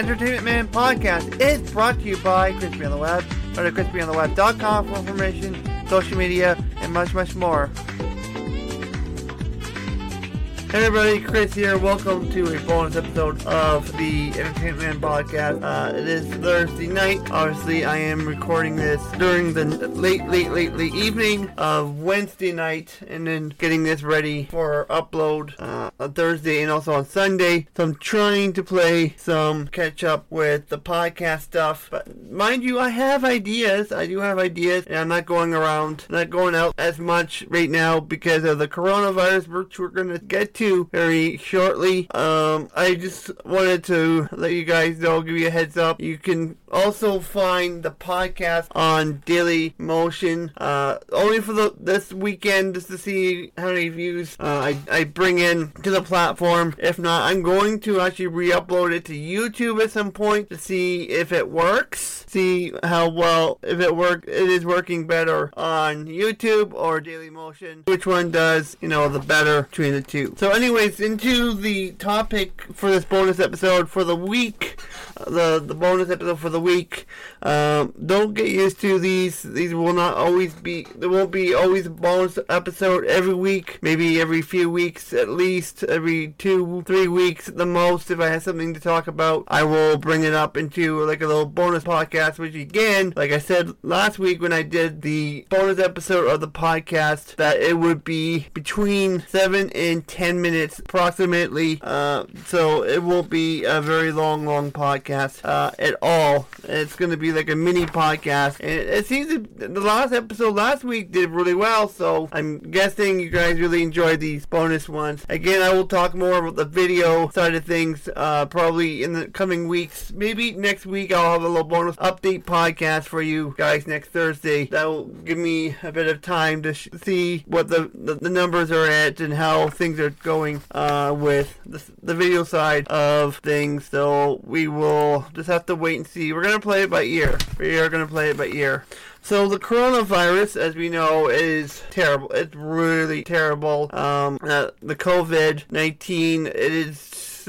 Entertainment Man podcast is brought to you by Crispy on the Web. Go to crispyontheweb.com for information, social media, and much, much more. Hey everybody, Chris here. Welcome to a bonus episode of the Entertainment Man podcast. Uh, it is Thursday night. Obviously, I am recording this during the late, late, late, late evening of Wednesday night, and then getting this ready for upload uh, on Thursday and also on Sunday. So I'm trying to play some catch up with the podcast stuff. But mind you, I have ideas. I do have ideas, and I'm not going around, not going out as much right now because of the coronavirus, which we're gonna get to very shortly. Um, I just wanted to let you guys know, give you a heads up. You can also find the podcast on Daily Motion, uh, only for the this weekend, just to see how many views uh, I, I bring in to the platform. If not, I'm going to actually re-upload it to YouTube at some point to see if it works. See how well if it work it is working better on YouTube or Daily Motion. Which one does you know the better between the two? So anyways, into the topic for this bonus episode for the week, uh, the the bonus episode for the week. Um, don't get used to these. These will not always be. There won't be always a bonus episode every week. Maybe every few weeks, at least every two, three weeks at the most. If I have something to talk about, I will bring it up into like a little bonus podcast. Which again, like I said last week when I did the bonus episode of the podcast, that it would be between seven and ten minutes approximately. Uh, so it won't be a very long, long podcast uh, at all. It's going to be like a mini podcast. And it, seems the last episode last week did really well. So I'm guessing you guys really enjoyed these bonus ones. Again, I will talk more about the video side of things uh, probably in the coming weeks. Maybe next week I'll have a little bonus update podcast for you guys next Thursday. That will give me a bit of time to sh- see what the, the, the numbers are at and how things are going uh, with the, the video side of things. So we will just have to wait and see. We're gonna play it by ear. We are gonna play it by ear. So the coronavirus, as we know, is terrible. It's really terrible. Um, uh, the COVID nineteen. It is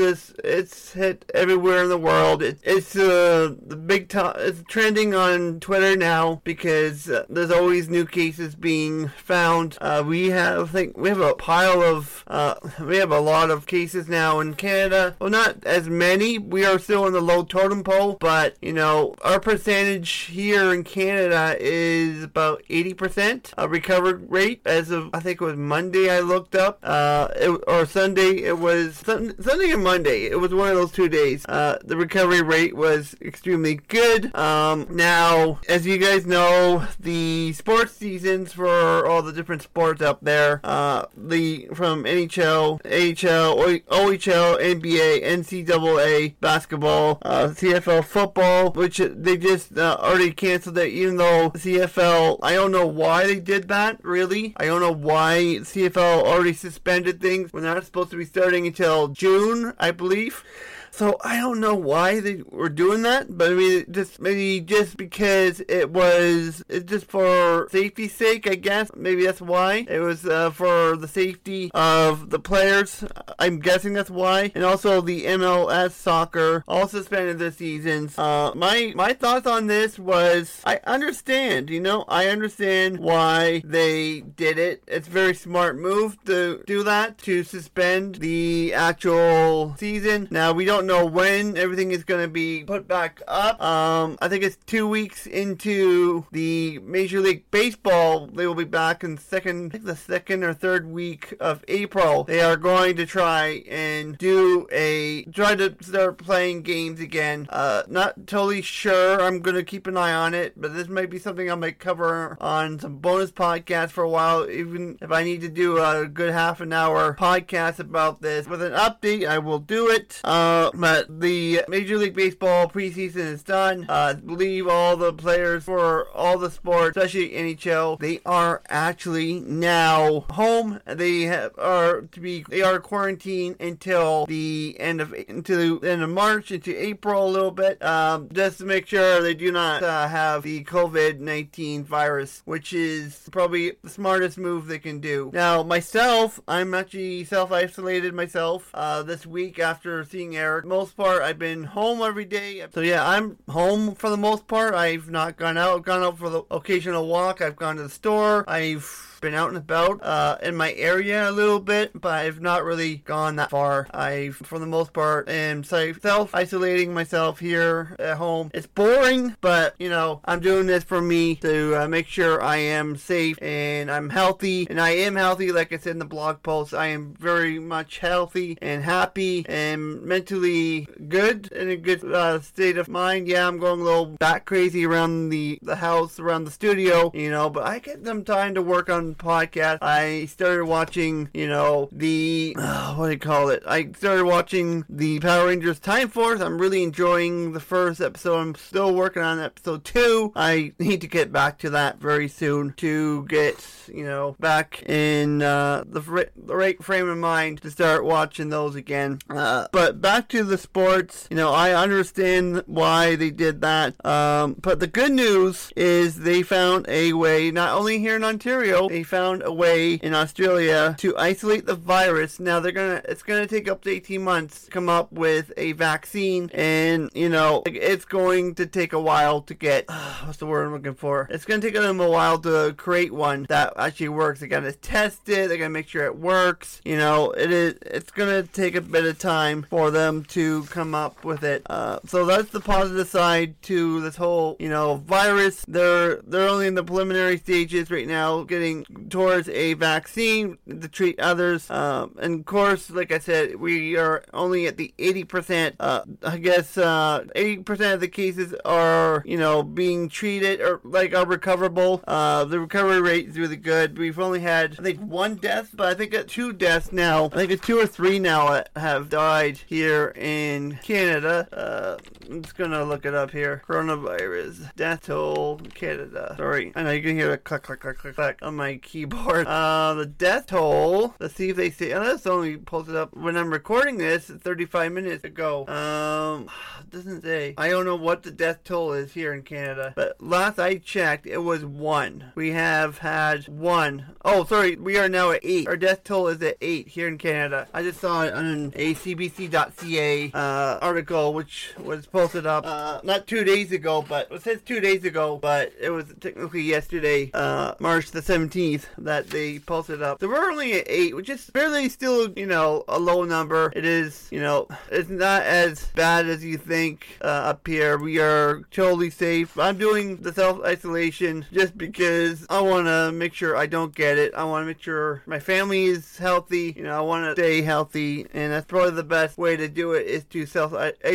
it's hit everywhere in the world. It, it's uh, the big time. It's trending on Twitter now because uh, there's always new cases being found. Uh, we have, I think, we have a pile of, uh, we have a lot of cases now in Canada. Well, not as many. We are still in the low totem pole, but you know, our percentage here in Canada is about 80% a recovered rate as of I think it was Monday I looked up, uh, it, or Sunday. It was Sunday and Monday. It was one of those two days. Uh, the recovery rate was extremely good. Um, now, as you guys know, the sports seasons for all the different sports out there, uh, the from NHL, AHL, OHL, NBA, NCAA basketball, uh, CFL football, which they just uh, already canceled it. Even though CFL, I don't know why they did that. Really, I don't know why CFL already suspended things they're not supposed to be starting until June, I believe. So I don't know why they were doing that, but I mean, just maybe just because it was it's just for safety's sake, I guess. Maybe that's why it was uh, for the safety of the players. I'm guessing that's why, and also the MLS soccer all suspended their seasons. Uh, my my thoughts on this was I understand, you know, I understand why they did it. It's a very smart move to do that to suspend the actual season. Now we don't know when everything is going to be put back up. Um, I think it's two weeks into the Major League Baseball. They will be back in second, the second or third week of April. They are going to try and do a try to start playing games again. Uh, not totally sure. I'm going to keep an eye on it, but this might be something I might cover on some bonus podcasts for a while. Even if I need to do a good half an hour podcast about this with an update, I will do it. Uh, but the Major League Baseball preseason is done. Uh, I believe all the players for all the sports, especially NHL, they are actually now home. They have, are to be they are quarantined until the end of until the end of March into April a little bit, um, just to make sure they do not uh, have the COVID nineteen virus, which is probably the smartest move they can do. Now myself, I'm actually self isolated myself uh, this week after seeing Eric Most part, I've been home every day. So yeah, I'm home for the most part. I've not gone out. I've gone out for the occasional walk. I've gone to the store. I've been out and about uh, in my area a little bit, but I've not really gone that far. I, for the most part, am self isolating myself here at home. It's boring, but you know, I'm doing this for me to uh, make sure I am safe and I'm healthy. And I am healthy, like I said in the blog post. I am very much healthy and happy and mentally good in a good uh, state of mind. Yeah, I'm going a little bat crazy around the, the house, around the studio, you know, but I get some time to work on podcast. I started watching, you know, the uh, what do you call it? I started watching the Power Rangers Time Force. I'm really enjoying the first episode. I'm still working on episode two. I need to get back to that very soon to get, you know, back in uh, the, fr- the right frame of mind to start watching those again. Uh, but back to the sports, you know, I understand why they did that. Um, but the good news is they found a way, not only here in Ontario, they found a way in Australia to isolate the virus. Now they're gonna, it's gonna take up to 18 months to come up with a vaccine, and you know, it's going to take a while to get. Uh, what's the word I'm looking for? It's gonna take them a while to create one that actually works. They gotta test it. They gotta make sure it works. You know, it is. It's gonna take a bit of time for them to come up with it. Uh, so that's the positive side to this whole, you know, virus. They're they're only in the preliminary stages right now, getting towards a vaccine to treat others. Um, and of course, like I said, we are only at the 80%. Uh, I guess uh, 80% of the cases are, you know, being treated or like are recoverable. Uh, the recovery rate is really good. We've only had, I think, one death, but I think got two deaths now. I think it's two or three now have died here in Canada. Uh, I'm just gonna look it up here. Coronavirus death toll Canada. Sorry, I know you can hear the click click click click click on my keyboard. Uh, the death toll. Let's see if they say. Oh, that's only posted up when I'm recording this. 35 minutes ago. Um, doesn't say. I don't know what the death toll is here in Canada, but last I checked, it was one. We have had one. Oh, sorry, we are now at eight. Our death toll is at eight here in Canada. I just saw it on a CBC.ca uh, article, which was posted up uh, not two days ago, but it says two days ago, but it was technically yesterday, uh, March the 17th, that they posted up. So we're only at eight, which is barely still, you know, a low number. It is, you know, it's not as bad as you think uh, up here. We are totally safe. I'm doing the self isolation just because I want to make sure I don't get it. I want to make sure my family is healthy. You know, I want to stay healthy, and that's probably the best way to do it is to self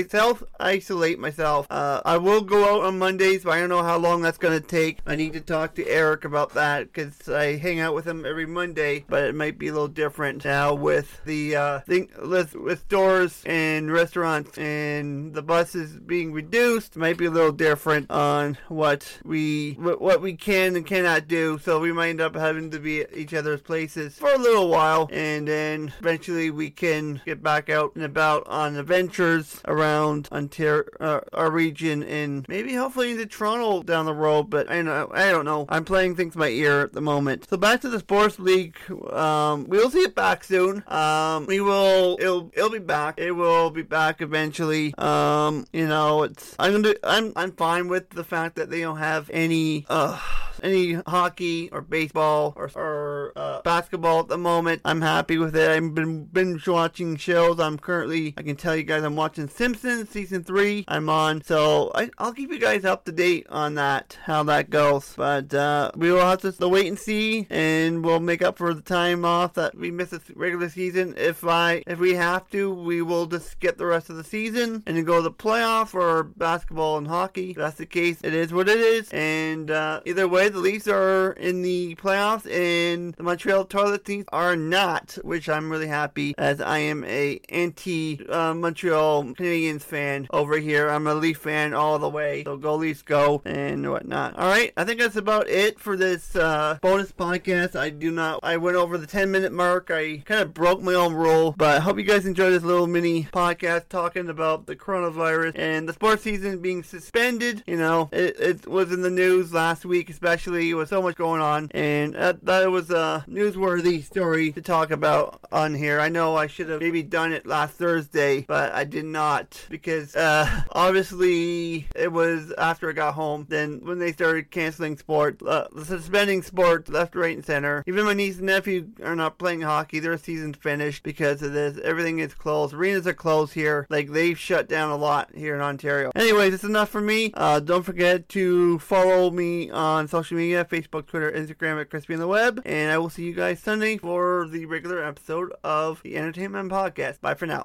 self isolate myself. Uh, I will go out on Mondays, but I don't know how long that's going to take. I need to talk to Eric about that because I hang out with him every Monday, but it might be a little different now with the uh, thing with, with stores and restaurants and the buses being reduced. It might be a little different on what we what we can and cannot do. So we might end up having to be at each other's places for a little while, and then eventually we can get back out and about on adventures around Ontario, uh, our region, and maybe hopefully into Toronto down the road. But I know I don't know. I'm playing things by ear at the moment. So back to the sports league. Um, we'll see it back soon. Um, we will. It'll it'll be back. It will be back eventually. Um, you know, it's I'm gonna I'm I'm fine with the fact that they don't have any uh any hockey or baseball or, or uh, basketball at the moment. I'm happy with it. I've been binge watching shows. I'm currently, I can tell you guys, I'm watching Simpsons season three. I'm on, so I, will keep you guys up to date on that, how that goes. But uh, we will have to wait and see, and we'll make up for the time off that we miss the regular season. If I, if we have to, we will just skip the rest of the season and go to the playoff or basketball and hockey. If that's the case. It is what it is, and uh, either way the Leafs are in the playoffs and the Montreal Toilet Teams are not, which I'm really happy as I am a anti uh, Montreal Canadiens fan over here. I'm a Leaf fan all the way. So go Leafs go and whatnot. All right, I think that's about it for this uh, bonus podcast. I do not. I went over the 10 minute mark. I kind of broke my own rule, but I hope you guys enjoyed this little mini podcast talking about the coronavirus and the sports season being suspended. You know, it, it was in the news last week, especially especially with so much going on, and that, that was a newsworthy story to talk about on here. I know I should have maybe done it last Thursday, but I did not because uh, obviously it was after I got home. Then when they started canceling sport, uh, suspending sport left, right, and center. Even my niece and nephew are not playing hockey. Their season's finished because of this. Everything is closed. Arenas are closed here. Like they've shut down a lot here in Ontario. Anyways, it's enough for me. Uh, don't forget to follow me on social media: Facebook, Twitter, Instagram at Crispy on the Web. And I will see you guys Sunday for the regular episode of the Entertainment Podcast. Bye for now.